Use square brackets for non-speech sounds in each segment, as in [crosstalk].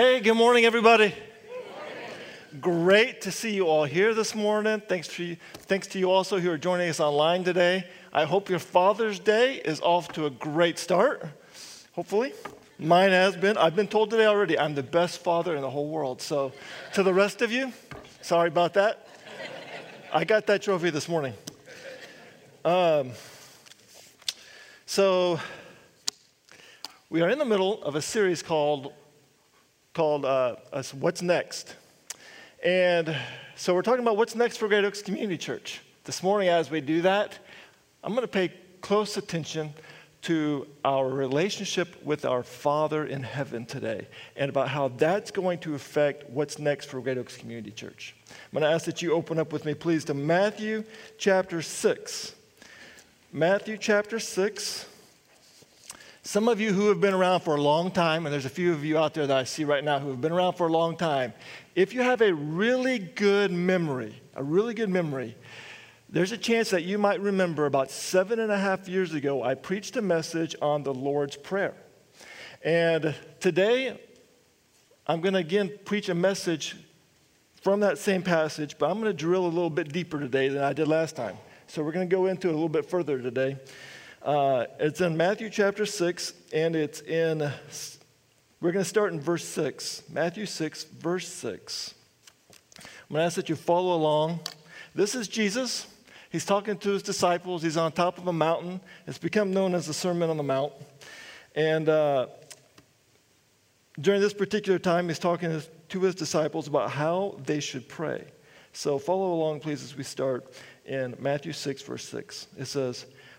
Hey, good morning, everybody. Great to see you all here this morning. Thanks, to, you, thanks to you also who are joining us online today. I hope your Father's Day is off to a great start, hopefully. Mine has been. I've been told today already I'm the best father in the whole world. So, to the rest of you, sorry about that. I got that trophy this morning. Um, so, we are in the middle of a series called called uh, What's Next. And so we're talking about what's next for Great Oaks Community Church. This morning, as we do that, I'm going to pay close attention to our relationship with our Father in heaven today and about how that's going to affect what's next for Great Oaks Community Church. I'm going to ask that you open up with me, please, to Matthew chapter 6. Matthew chapter 6. Some of you who have been around for a long time, and there's a few of you out there that I see right now who have been around for a long time, if you have a really good memory, a really good memory, there's a chance that you might remember about seven and a half years ago, I preached a message on the Lord's Prayer. And today, I'm going to again preach a message from that same passage, but I'm going to drill a little bit deeper today than I did last time. So we're going to go into it a little bit further today. Uh, it's in Matthew chapter 6, and it's in, we're going to start in verse 6. Matthew 6, verse 6. I'm going to ask that you follow along. This is Jesus. He's talking to his disciples. He's on top of a mountain. It's become known as the Sermon on the Mount. And uh, during this particular time, he's talking to his disciples about how they should pray. So follow along, please, as we start in Matthew 6, verse 6. It says,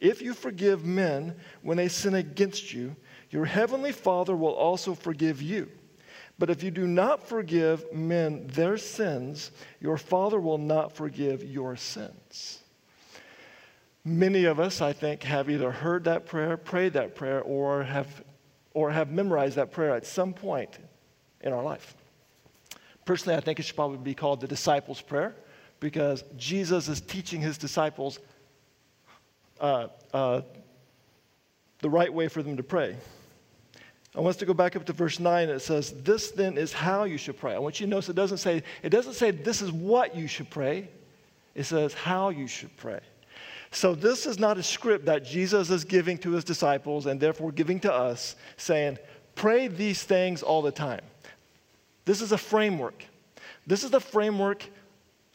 if you forgive men when they sin against you, your heavenly Father will also forgive you. But if you do not forgive men their sins, your Father will not forgive your sins. Many of us, I think, have either heard that prayer, prayed that prayer, or have, or have memorized that prayer at some point in our life. Personally, I think it should probably be called the disciples' prayer because Jesus is teaching his disciples uh, uh, the right way for them to pray. I want us to go back up to verse 9. It says, This then is how you should pray. I want you to notice it doesn't say, it doesn't say this is what you should pray. It says how you should pray. So this is not a script that Jesus is giving to his disciples and therefore giving to us, saying, pray these things all the time. This is a framework. This is the framework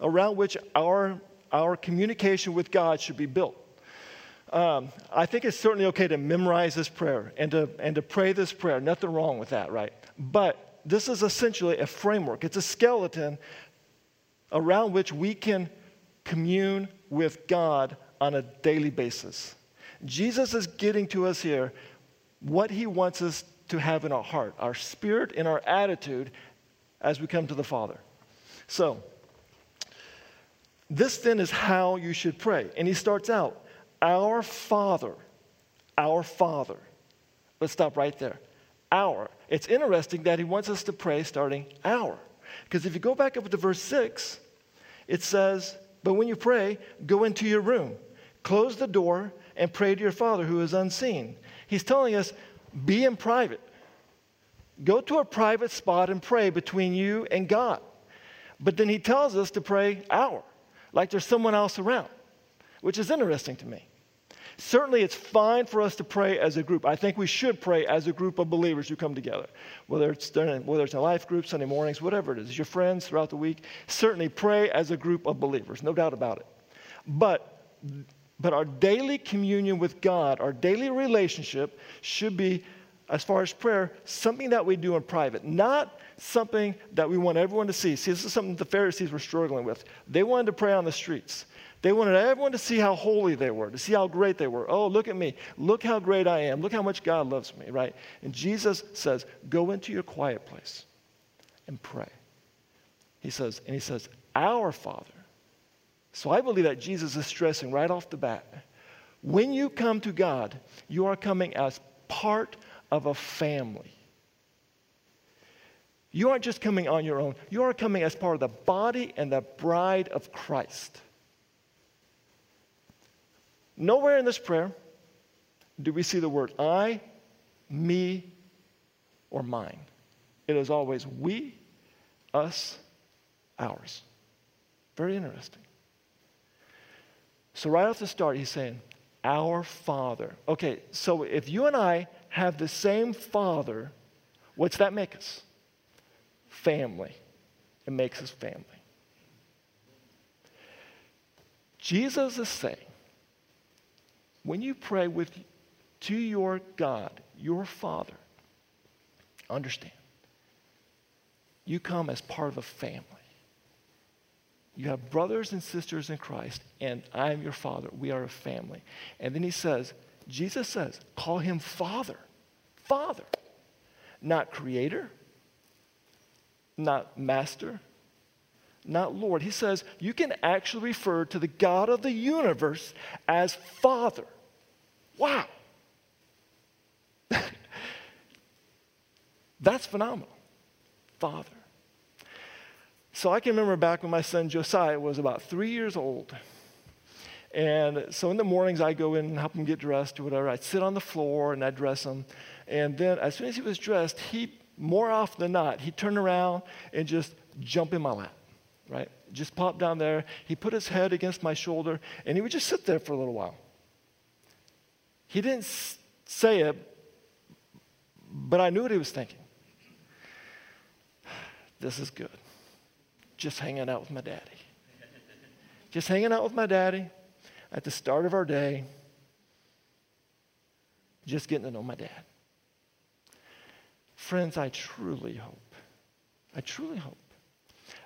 around which our, our communication with God should be built. Um, I think it's certainly okay to memorize this prayer and to, and to pray this prayer. Nothing wrong with that, right? But this is essentially a framework, it's a skeleton around which we can commune with God on a daily basis. Jesus is getting to us here what he wants us to have in our heart, our spirit and our attitude as we come to the Father. So, this then is how you should pray. And he starts out our Father, our Father. Let's stop right there. Our. It's interesting that he wants us to pray starting our. Because if you go back up to verse 6, it says, But when you pray, go into your room, close the door, and pray to your Father who is unseen. He's telling us, be in private. Go to a private spot and pray between you and God. But then he tells us to pray our, like there's someone else around, which is interesting to me. Certainly, it's fine for us to pray as a group. I think we should pray as a group of believers who come together, whether it's, during, whether it's a life group, Sunday mornings, whatever it is, your friends throughout the week. Certainly, pray as a group of believers, no doubt about it. But, but our daily communion with God, our daily relationship, should be, as far as prayer, something that we do in private, not something that we want everyone to see. See, this is something the Pharisees were struggling with. They wanted to pray on the streets. They wanted everyone to see how holy they were, to see how great they were. Oh, look at me. Look how great I am. Look how much God loves me, right? And Jesus says, Go into your quiet place and pray. He says, and he says, Our Father. So I believe that Jesus is stressing right off the bat when you come to God, you are coming as part of a family. You aren't just coming on your own, you are coming as part of the body and the bride of Christ. Nowhere in this prayer do we see the word I, me, or mine. It is always we, us, ours. Very interesting. So, right off the start, he's saying, Our Father. Okay, so if you and I have the same Father, what's that make us? Family. It makes us family. Jesus is saying, when you pray with, to your God, your Father, understand, you come as part of a family. You have brothers and sisters in Christ, and I am your Father. We are a family. And then he says, Jesus says, call him Father. Father. Not Creator, not Master, not Lord. He says you can actually refer to the God of the universe as Father. Wow. [laughs] That's phenomenal. Father. So I can remember back when my son Josiah was about three years old. And so in the mornings, I go in and help him get dressed or whatever. I'd sit on the floor and I'd dress him. And then as soon as he was dressed, he, more often than not, he'd turn around and just jump in my lap, right? Just pop down there. He put his head against my shoulder and he would just sit there for a little while. He didn't say it, but I knew what he was thinking. This is good. Just hanging out with my daddy. Just hanging out with my daddy at the start of our day. Just getting to know my dad. Friends, I truly hope, I truly hope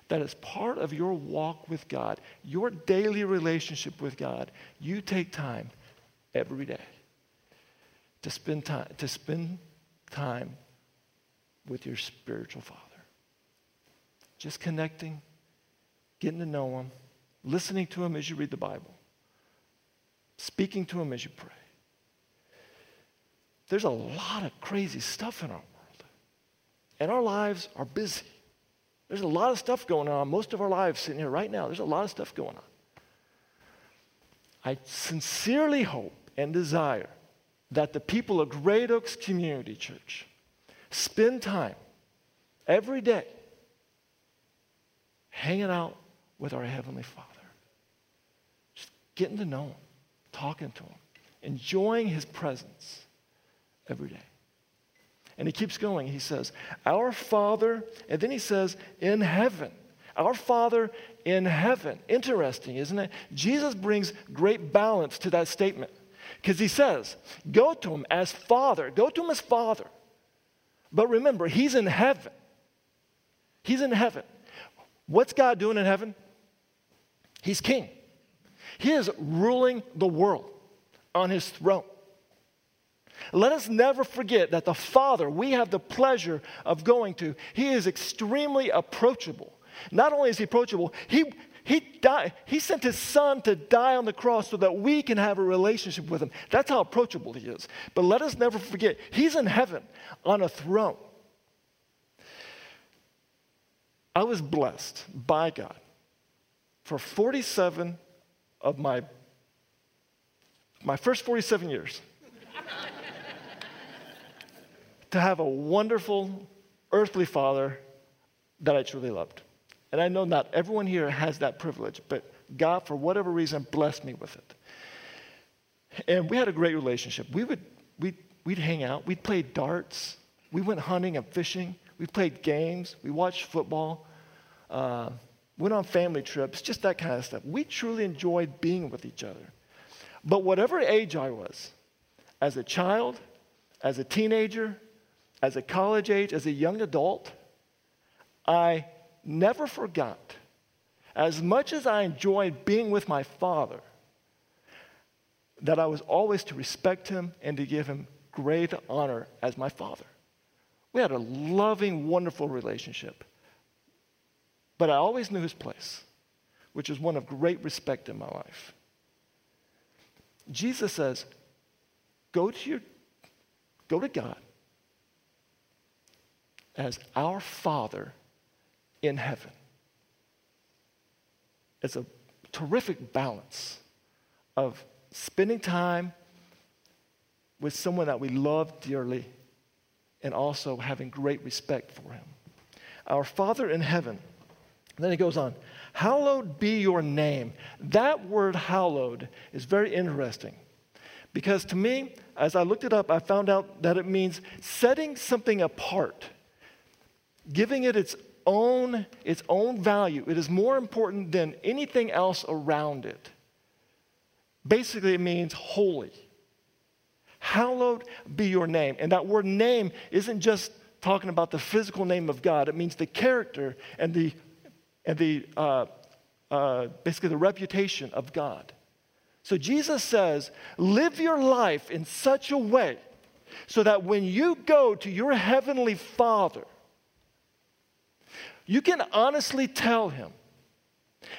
that as part of your walk with God, your daily relationship with God, you take time every day to spend time, to spend time with your spiritual father. Just connecting, getting to know him, listening to him as you read the Bible, speaking to him as you pray. There's a lot of crazy stuff in our world, and our lives are busy. There's a lot of stuff going on. Most of our lives sitting here right now, there's a lot of stuff going on. I sincerely hope and desire that the people of Great Oaks Community Church spend time every day hanging out with our Heavenly Father, just getting to know Him, talking to Him, enjoying His presence every day. And he keeps going. He says, Our Father, and then he says, in heaven. Our Father in heaven. Interesting, isn't it? Jesus brings great balance to that statement. Because he says, go to him as father, go to him as father. But remember, he's in heaven. He's in heaven. What's God doing in heaven? He's king. He is ruling the world on his throne. Let us never forget that the Father we have the pleasure of going to, he is extremely approachable. Not only is he approachable, he, he, died, he sent his son to die on the cross so that we can have a relationship with him. That's how approachable he is. But let us never forget, he's in heaven on a throne. I was blessed by God for 47 of my my first 47 years to have a wonderful earthly father that I truly loved. And I know not everyone here has that privilege, but God, for whatever reason, blessed me with it. And we had a great relationship. We would, we'd, we'd hang out, we'd play darts, we went hunting and fishing, we played games, we watched football, uh, went on family trips, just that kind of stuff. We truly enjoyed being with each other. But whatever age I was, as a child, as a teenager, as a college age, as a young adult, I never forgot, as much as I enjoyed being with my father, that I was always to respect him and to give him great honor as my father. We had a loving, wonderful relationship. But I always knew his place, which is one of great respect in my life. Jesus says, go to your go to God as our Father in heaven. It's a terrific balance of spending time with someone that we love dearly and also having great respect for him. Our Father in heaven. Then he goes on, hallowed be your name. That word hallowed is very interesting because to me, as I looked it up, I found out that it means setting something apart, giving it its own, its own value. It is more important than anything else around it. Basically, it means holy. Hallowed be your name. And that word name isn't just talking about the physical name of God, it means the character and the, and the uh, uh, basically the reputation of God. So Jesus says, live your life in such a way so that when you go to your heavenly Father, you can honestly tell him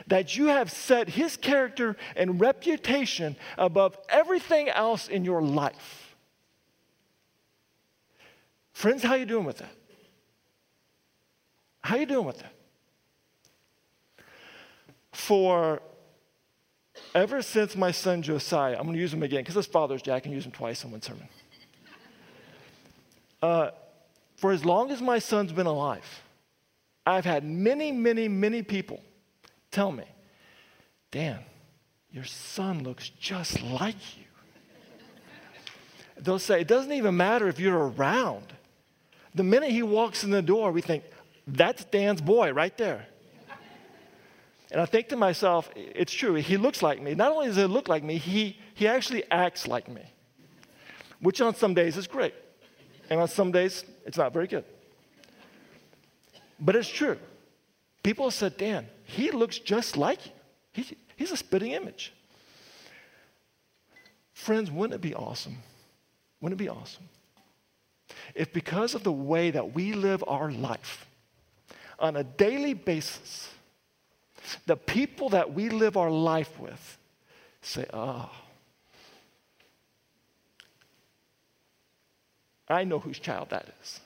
that you have set his character and reputation above everything else in your life. Friends, how you doing with that? How you doing with that? For ever since my son Josiah, I'm going to use him again because his Father's. I can use him twice in one sermon. Uh, for as long as my son's been alive, I've had many, many, many people tell me, Dan, your son looks just like you. They'll say, it doesn't even matter if you're around. The minute he walks in the door, we think, that's Dan's boy right there. And I think to myself, it's true, he looks like me. Not only does he look like me, he, he actually acts like me, which on some days is great. And on some days, it's not very good. But it's true. People said, Dan, he looks just like you. He, he's a spitting image. Friends, wouldn't it be awesome? Wouldn't it be awesome? If because of the way that we live our life on a daily basis, the people that we live our life with say, oh, I know whose child that is.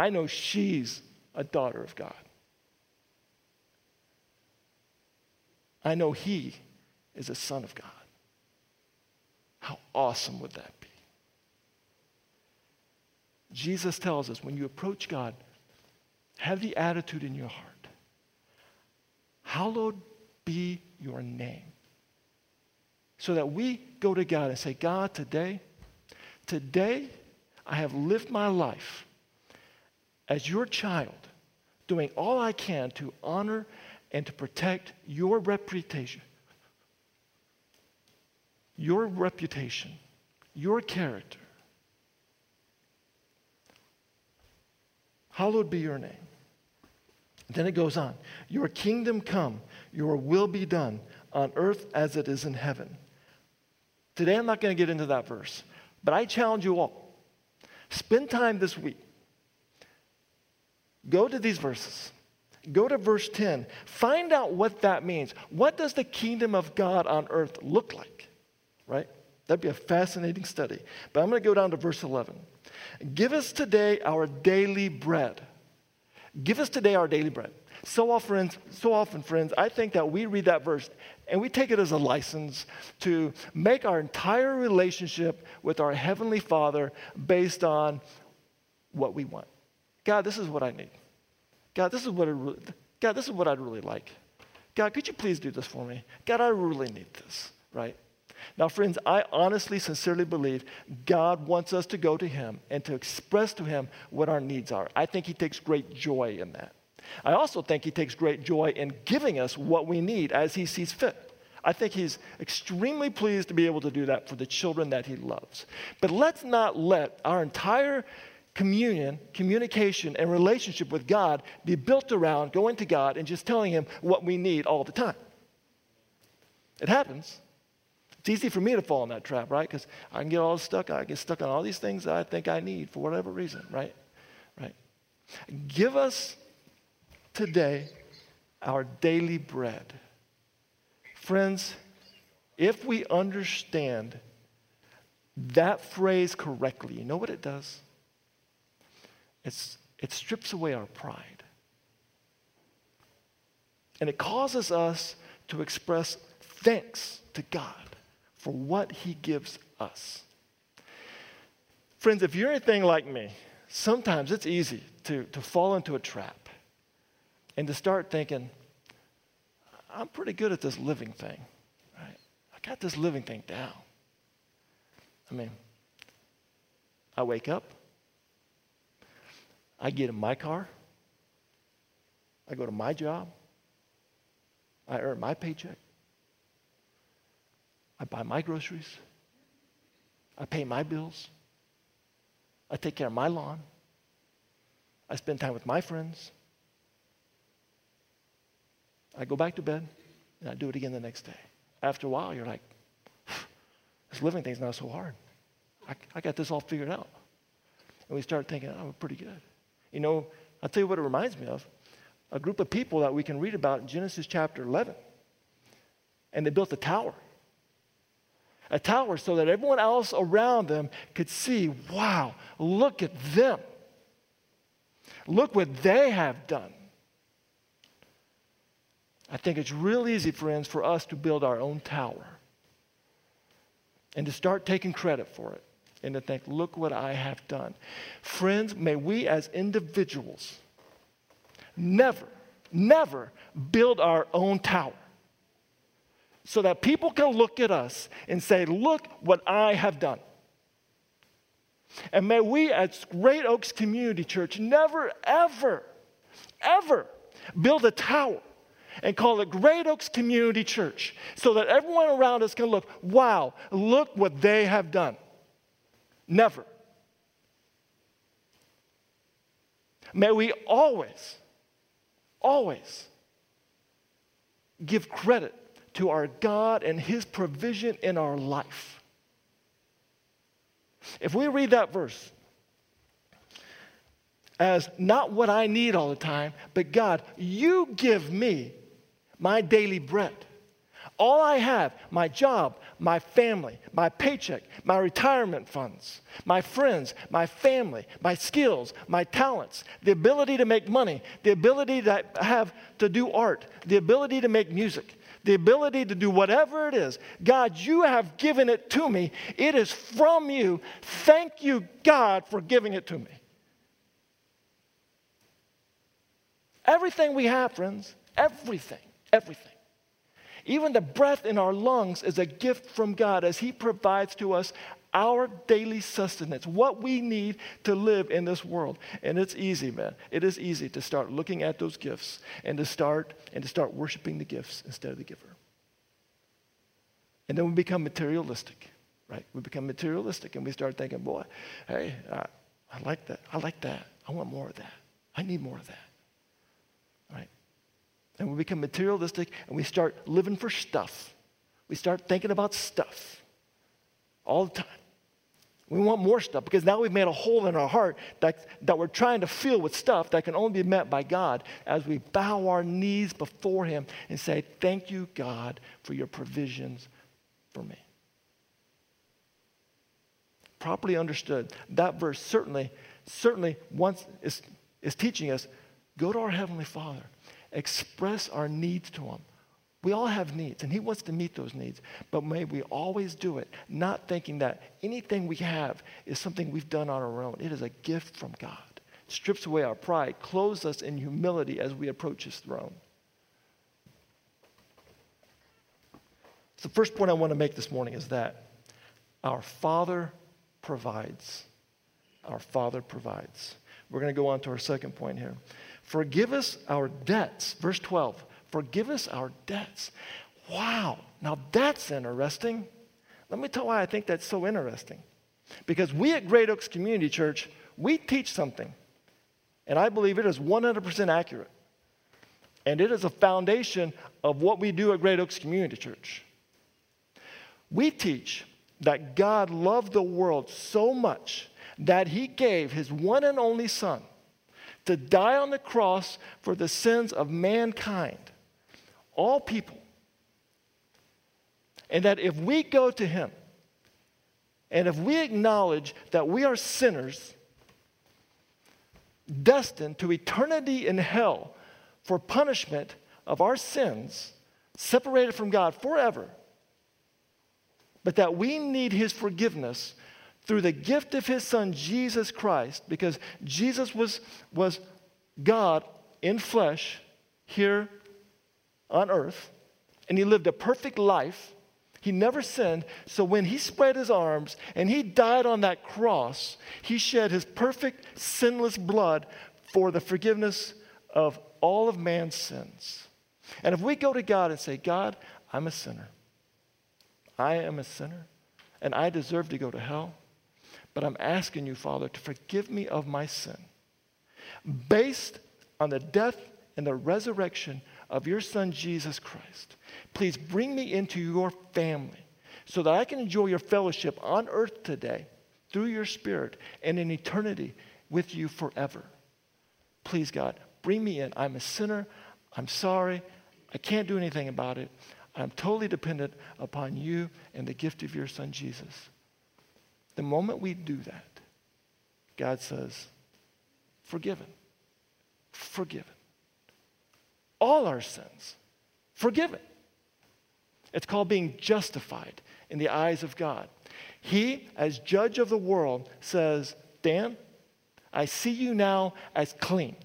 I know she's a daughter of God. I know he is a son of God. How awesome would that be? Jesus tells us when you approach God, have the attitude in your heart Hallowed be your name. So that we go to God and say, God, today, today I have lived my life as your child, doing all I can to honor and to protect your reputation, your reputation, your character. Hallowed be your name. Then it goes on Your kingdom come, your will be done on earth as it is in heaven. Today I'm not going to get into that verse, but I challenge you all. Spend time this week Go to these verses. Go to verse 10. Find out what that means. What does the kingdom of God on earth look like? Right? That'd be a fascinating study. But I'm going to go down to verse 11. Give us today our daily bread. Give us today our daily bread. So often, so often, friends, I think that we read that verse and we take it as a license to make our entire relationship with our Heavenly Father based on what we want. God, this is what I need. God, this is what I really, God, this is what I'd really like. God, could you please do this for me? God, I really need this, right? Now, friends, I honestly, sincerely believe God wants us to go to Him and to express to Him what our needs are. I think He takes great joy in that. I also think He takes great joy in giving us what we need as He sees fit. I think He's extremely pleased to be able to do that for the children that He loves. But let's not let our entire communion, communication, and relationship with God be built around going to God and just telling Him what we need all the time. It happens. It's easy for me to fall in that trap, right? Because I can get all stuck. I get stuck on all these things that I think I need for whatever reason, right? Right. Give us today our daily bread. Friends, if we understand that phrase correctly, you know what it does? It's, it strips away our pride. And it causes us to express thanks to God for what he gives us. Friends, if you're anything like me, sometimes it's easy to, to fall into a trap and to start thinking, I'm pretty good at this living thing, right? I got this living thing down. I mean, I wake up, I get in my car, I go to my job, I earn my paycheck, I buy my groceries. I pay my bills. I take care of my lawn. I spend time with my friends. I go back to bed and I do it again the next day. After a while, you're like, [sighs] this living thing's not so hard. I, I got this all figured out. And we start thinking, oh, we're pretty good. You know, I'll tell you what it reminds me of a group of people that we can read about in Genesis chapter 11. And they built a tower a tower so that everyone else around them could see wow, look at them. Look what they have done. I think it's real easy, friends, for us to build our own tower and to start taking credit for it and to think, look what I have done. Friends, may we as individuals never, never build our own tower so that people can look at us and say, Look what I have done. And may we at Great Oaks Community Church never, ever, ever build a tower and call it Great Oaks Community Church so that everyone around us can look, wow, look what they have done. Never. May we always, always give credit to our God and His provision in our life. If we read that verse as not what I need all the time, but God, you give me my daily bread. All I have, my job, my family, my paycheck, my retirement funds, my friends, my family, my skills, my talents, the ability to make money, the ability to have to do art, the ability to make music, the ability to do whatever it is. God, you have given it to me. It is from you. Thank you, God, for giving it to me. Everything we have, friends, everything, everything. Even the breath in our lungs is a gift from God as He provides to us our daily sustenance, what we need to live in this world. And it's easy, man. It is easy to start looking at those gifts and to start and to start worshiping the gifts instead of the giver. And then we become materialistic, right? We become materialistic and we start thinking, boy, hey, I, I like that. I like that. I want more of that. I need more of that. And we become materialistic and we start living for stuff. We start thinking about stuff all the time. We want more stuff because now we've made a hole in our heart that, that we're trying to fill with stuff that can only be met by God as we bow our knees before Him and say, Thank you, God, for your provisions for me. Properly understood, that verse certainly, certainly once is, is teaching us go to our Heavenly Father, express our needs to Him, we all have needs, and He wants to meet those needs. But may we always do it, not thinking that anything we have is something we've done on our own. It is a gift from God. It strips away our pride, clothes us in humility as we approach His throne. So the first point I want to make this morning is that our Father provides. Our Father provides. We're going to go on to our second point here. Forgive us our debts. Verse 12. Forgive us our debts. Wow. Now that's interesting. Let me tell why I think that's so interesting. Because we at Great Oaks Community Church, we teach something, and I believe it is 100% accurate. And it is a foundation of what we do at Great Oaks Community Church. We teach that God loved the world so much that he gave his one and only Son to die on the cross for the sins of mankind, all people. And that if we go to him and if we acknowledge that we are sinners destined to eternity in hell for punishment of our sins, separated from God forever, but that we need His forgiveness through the gift of His Son, Jesus Christ, because Jesus was, was God in flesh here on earth, and He lived a perfect life. He never sinned. So when he spread his arms and he died on that cross, he shed his perfect, sinless blood for the forgiveness of all of man's sins. And if we go to God and say, God, I'm a sinner. I am a sinner and I deserve to go to hell, but I'm asking you, Father, to forgive me of my sin. Based on the death and the resurrection of your Son, Jesus Christ, please bring me into your family so that I can enjoy your fellowship on earth today through your Spirit and in eternity with you forever. Please, God, bring me in. I'm a sinner. I'm sorry. I can't do anything about it. I'm totally dependent upon you and the gift of your son, Jesus. The moment we do that, God says, forgiven, forgiven. All our sins, forgiven. It's called being justified in the eyes of God. He, as judge of the world, says, Dan, I see you now as clean.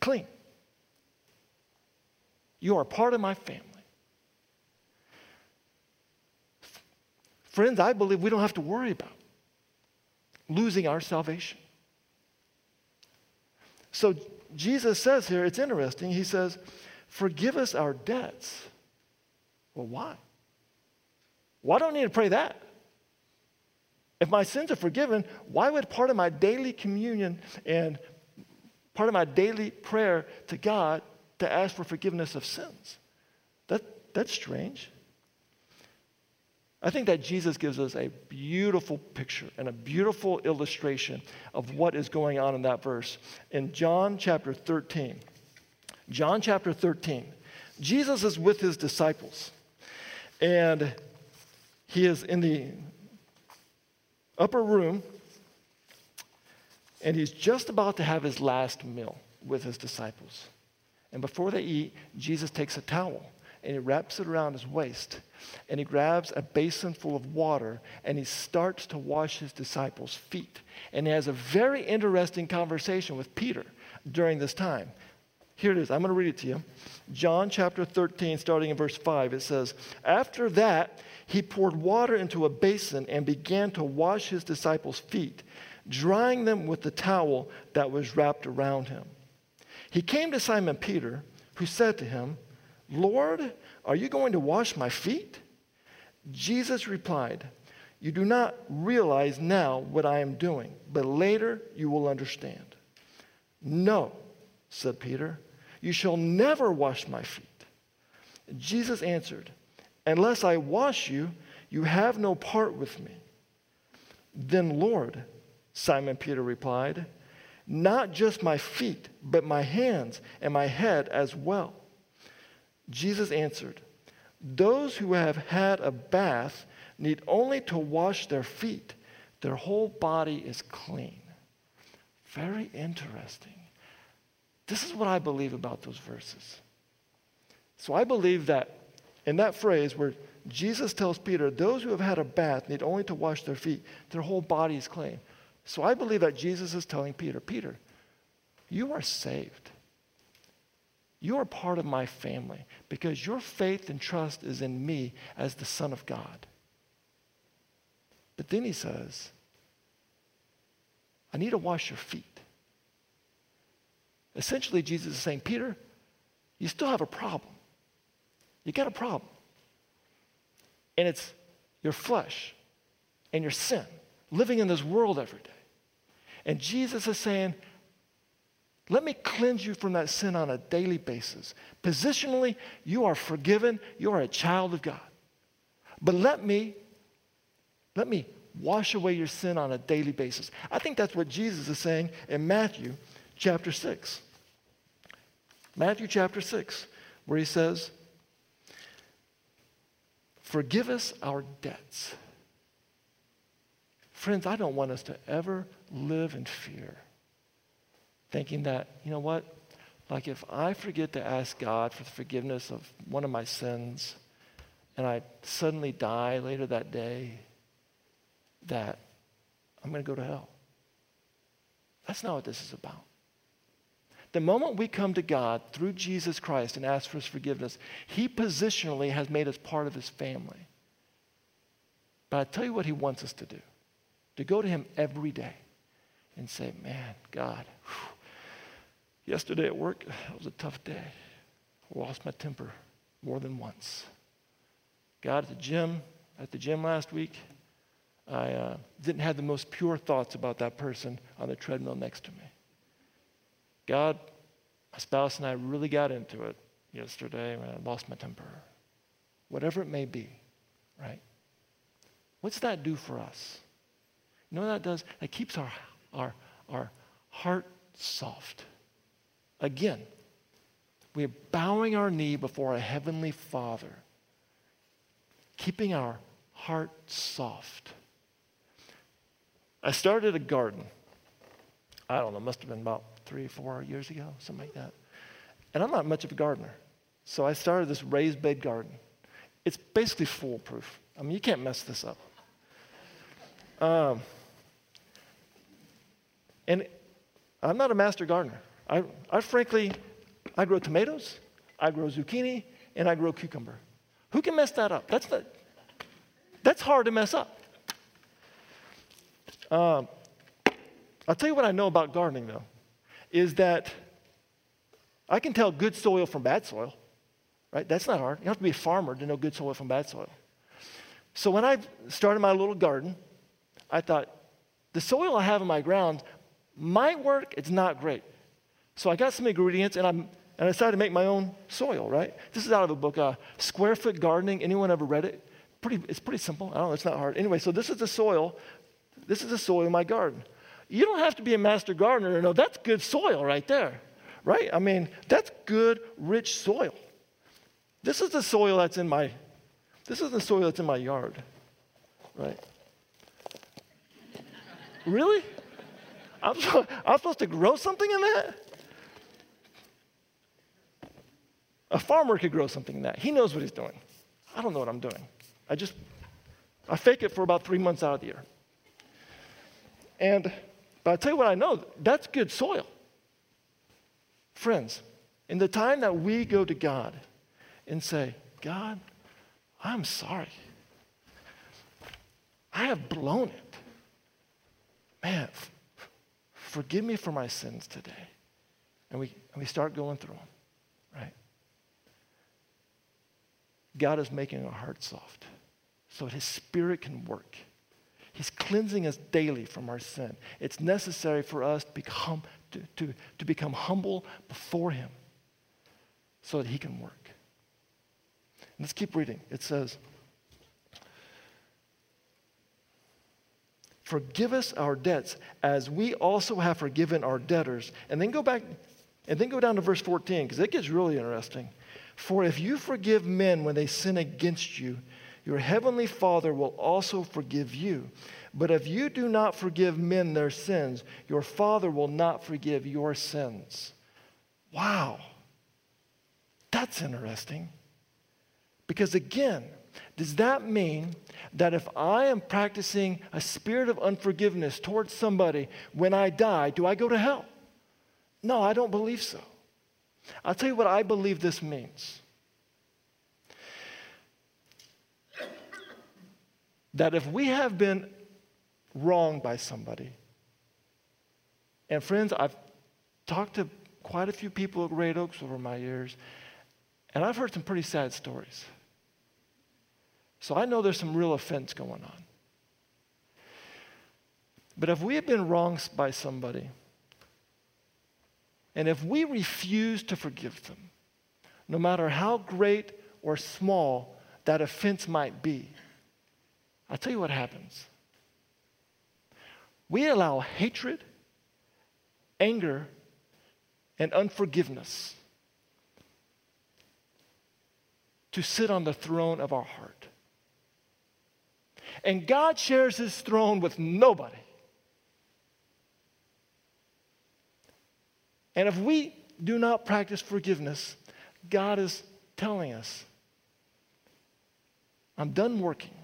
Clean. You are part of my family. Friends, I believe we don't have to worry about losing our salvation. So Jesus says here, it's interesting. He says, Forgive us our debts. Well, why? Why do I need to pray that? If my sins are forgiven, why would part of my daily communion and part of my daily prayer to God to ask for forgiveness of sins? That, that's strange. I think that Jesus gives us a beautiful picture and a beautiful illustration of what is going on in that verse. In John chapter 13, John chapter 13, Jesus is with his disciples, and he is in the upper room, and he's just about to have his last meal with his disciples. And before they eat, Jesus takes a towel and he wraps it around his waist and he grabs a basin full of water and he starts to wash his disciples' feet. And he has a very interesting conversation with Peter during this time. Here it is. I'm going to read it to you. John chapter 13, starting in verse 5, it says, After that, he poured water into a basin and began to wash his disciples' feet, drying them with the towel that was wrapped around him. He came to Simon Peter, who said to him, Lord, are you going to wash my feet? Jesus replied, You do not realize now what I am doing, but later you will understand. No, said Peter, you shall never wash my feet. Jesus answered, Unless I wash you, you have no part with me. Then, Lord, Simon Peter replied, Not just my feet, but my hands and my head as well. Jesus answered, Those who have had a bath need only to wash their feet, their whole body is clean. Very interesting. This is what I believe about those verses. So I believe that in that phrase where Jesus tells Peter, those who have had a bath need only to wash their feet, their whole body is clean. So I believe that Jesus is telling Peter, Peter, you are saved. You are part of my family because your faith and trust is in me as the Son of God. But then he says, I need to wash your feet. Essentially, Jesus is saying, Peter, you still have a problem. You got a problem. And it's your flesh and your sin, living in this world every day. And Jesus is saying, let me cleanse you from that sin on a daily basis. Positionally, you are forgiven. You are a child of God. But let me, let me wash away your sin on a daily basis. I think that's what Jesus is saying in Matthew chapter 6. Matthew chapter 6, where he says, Forgive us our debts. Friends, I don't want us to ever live in fear thinking that, you know what? Like if I forget to ask God for the forgiveness of one of my sins and I suddenly die later that day, that I'm going to go to hell. That's not what this is about. The moment we come to God through Jesus Christ and ask for his forgiveness, he positionally has made us part of his family. But I tell you what he wants us to do to go to him every day and say, Man, God, whew, Yesterday at work, [sighs] it was a tough day. I lost my temper more than once. Got at the gym, at the gym last week, I uh, didn't have the most pure thoughts about that person on the treadmill next to me. God, my spouse and I really got into it yesterday when I lost my temper. Whatever it may be, right? What's that do for us? You know what that does? It keeps our, our, our heart soft. Again, we're bowing our knee before a heavenly Father, keeping our heart soft. I started a garden. I don't know, must have been about three, four years ago, something like that. And I'm not much of a gardener. So I started this raised bed garden. It's basically foolproof. I mean, you can't mess this up. Um, and I'm not a master gardener. I, I frankly, I grow tomatoes, I grow zucchini, and I grow cucumber. Who can mess that up? That's, the, that's hard to mess up. Um, I'll tell you what I know about gardening, though, is that I can tell good soil from bad soil, right? That's not hard. You don't have to be a farmer to know good soil from bad soil. So when I started my little garden, I thought, the soil I have in my ground might work, it's not great. So I got some ingredients and, I'm, and I decided to make my own soil, right? This is out of a book, uh, Square Foot Gardening. Anyone ever read it? Pretty, it's pretty simple. I don't know, it's not hard. Anyway, so this is the soil. This is the soil in my garden. You don't have to be a master gardener to know that's good soil right there, right? I mean, that's good, rich soil. This is the soil that's in my, this is the soil that's in my yard, right? really? I'm, [laughs] I'm supposed to grow something in that? A farmer could grow something in that. He knows what he's doing. I don't know what I'm doing. I just, I fake it for about three months out of the year. And, but I tell you what I know, that's good soil. Friends, in the time that we go to God and say, God, I'm sorry. I have blown it. Man, forgive me for my sins today. And we, and we start going through them, right? God is making our hearts soft so that His Spirit can work. He's cleansing us daily from our sin. It's necessary for us to become, to, to, to become humble before Him so that He can work. Let's keep reading. It says, Forgive us our debts as we also have forgiven our debtors. And then go back and then go down to verse 14 because it gets really interesting. For if you forgive men when they sin against you, your heavenly Father will also forgive you. But if you do not forgive men their sins, your Father will not forgive your sins. Wow. That's interesting. Because again, does that mean that if I am practicing a spirit of unforgiveness towards somebody when I die, do I go to hell? No, I don't believe so. I'll tell you what I believe this means. That if we have been wronged by somebody, and friends, I've talked to quite a few people at Great Oaks over my years, and I've heard some pretty sad stories. So I know there's some real offense going on. But if we have been wronged by somebody, and if we refuse to forgive them, no matter how great or small that offense might be, I'll tell you what happens. We allow hatred, anger, and unforgiveness to sit on the throne of our heart. And God shares his throne with nobody. And if we do not practice forgiveness, God is telling us, I'm done working.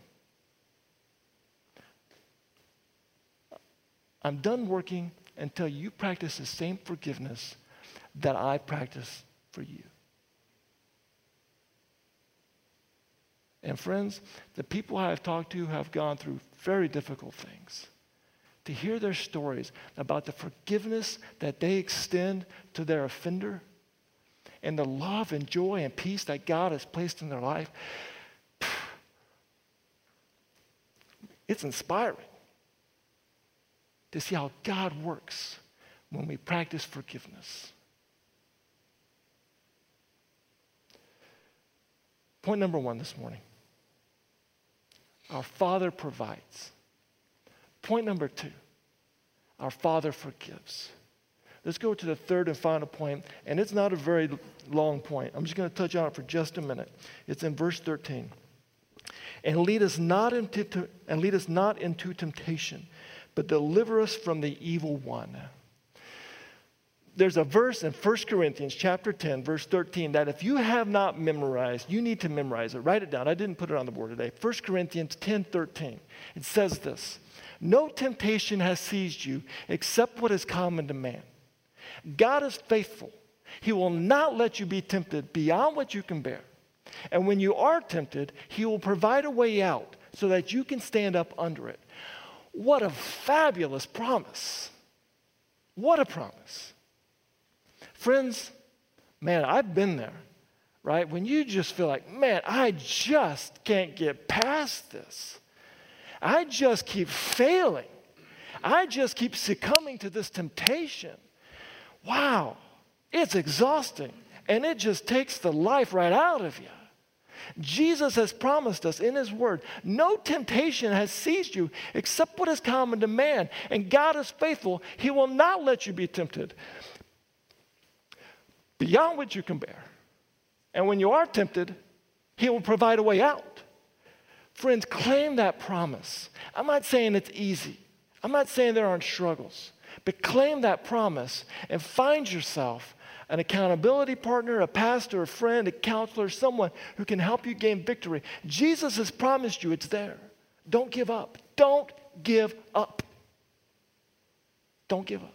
I'm done working until you practice the same forgiveness that I practice for you. And friends, the people I have talked to have gone through very difficult things. To hear their stories about the forgiveness that they extend to their offender and the love and joy and peace that God has placed in their life, [sighs] it's inspiring to see how God works when we practice forgiveness. Point number one this morning our Father provides. Point number two our Father forgives. Let's go to the third and final point, and it's not a very long point. I'm just going to touch on it for just a minute. It's in verse 13. And lead us not into, and lead us not into temptation, but deliver us from the evil one there's a verse in 1 Corinthians chapter 10, verse 13, that if you have not memorized, you need to memorize it. Write it down. I didn't put it on the board today. 1 Corinthians 10, 13. It says this No temptation has seized you except what is common to man. God is faithful. He will not let you be tempted beyond what you can bear. And when you are tempted, He will provide a way out so that you can stand up under it. What a fabulous promise! What a promise. Friends, man, I've been there, right? When you just feel like, man, I just can't get past this. I just keep failing. I just keep succumbing to this temptation. Wow, it's exhausting. And it just takes the life right out of you. Jesus has promised us in His Word no temptation has seized you except what is common to man. And God is faithful. He will not let you be tempted beyond what you can bear. And when you are tempted, He will provide a way out. Friends, claim that promise. I'm not saying it's easy, I'm not saying there aren't struggles, but claim that promise and find yourself an accountability partner, a pastor, a friend, a counselor, someone who can help you gain victory. Jesus has promised you it's there. Don't give up. Don't give up. Don't give up.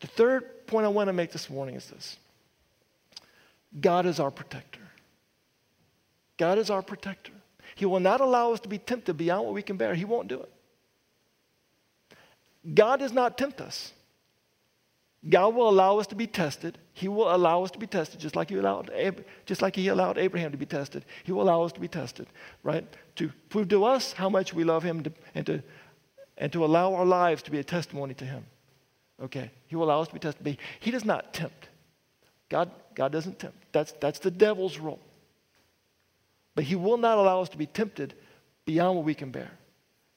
The third point I want to make this morning is this God is our protector. God is our protector. He will not allow us to be tempted beyond what we can bear. He won't do it. God does not tempt us. God will allow us to be tested. He will allow us to be tested, just like he allowed, just like he allowed Abraham to be tested. He will allow us to be tested, right? To prove to us how much we love him and, to, and to allow our lives to be a testimony to him. Okay, he will allow us to be tested. He does not tempt. God, God doesn't tempt. That's, that's the devil's role. But he will not allow us to be tempted beyond what we can bear.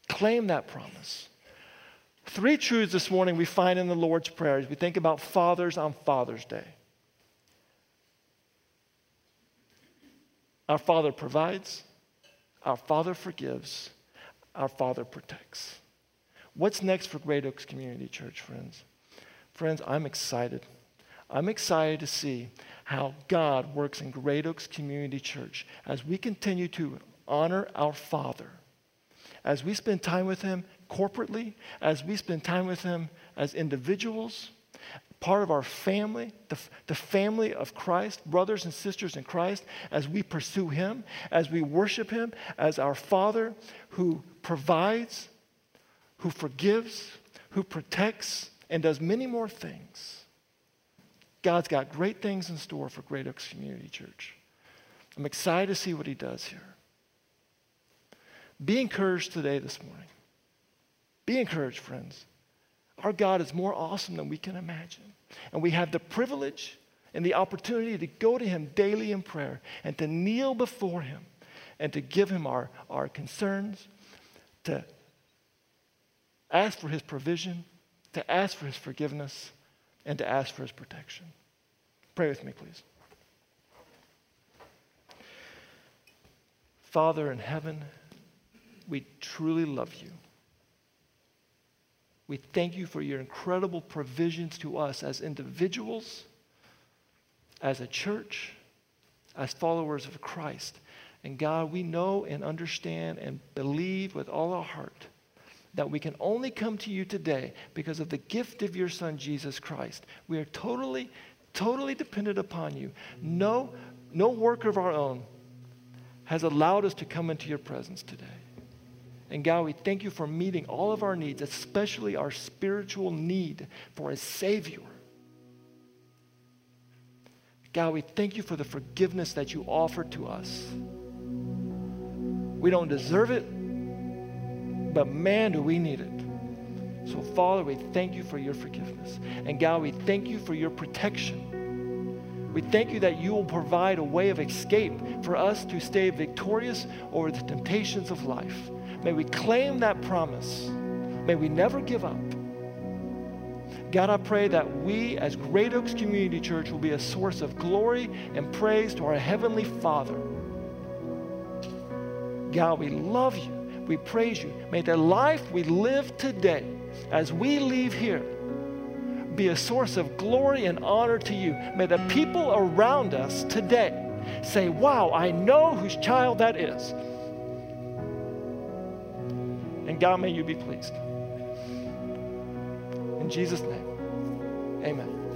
Claim that promise. Three truths this morning we find in the Lord's Prayer as we think about fathers on Father's Day. Our Father provides, our Father forgives, our Father protects. What's next for Great Oaks Community Church, friends? Friends, I'm excited. I'm excited to see how God works in Great Oaks Community Church as we continue to honor our Father, as we spend time with Him corporately, as we spend time with Him as individuals, part of our family, the, the family of Christ, brothers and sisters in Christ, as we pursue Him, as we worship Him, as our Father who provides, who forgives, who protects, and does many more things. God's got great things in store for Great Oaks Community Church. I'm excited to see what He does here. Be encouraged today, this morning. Be encouraged, friends. Our God is more awesome than we can imagine. And we have the privilege and the opportunity to go to Him daily in prayer and to kneel before Him and to give Him our, our concerns, to ask for His provision, to ask for His forgiveness, and to ask for His protection. Pray with me, please. Father in heaven, we truly love you. We thank you for your incredible provisions to us as individuals, as a church, as followers of Christ. And God, we know and understand and believe with all our heart that we can only come to you today because of the gift of your Son, Jesus Christ. We are totally, totally dependent upon you. No, no work of our own has allowed us to come into your presence today. And God, we thank you for meeting all of our needs, especially our spiritual need for a Savior. God, we thank you for the forgiveness that you offer to us. We don't deserve it, but man, do we need it. So, Father, we thank you for your forgiveness. And God, we thank you for your protection. We thank you that you will provide a way of escape for us to stay victorious over the temptations of life. May we claim that promise. May we never give up. God, I pray that we as Great Oaks Community Church will be a source of glory and praise to our Heavenly Father. God, we love you. We praise you. May the life we live today, as we leave here, be a source of glory and honor to you. May the people around us today say, Wow, I know whose child that is. And God, may you be pleased. In Jesus' name, amen.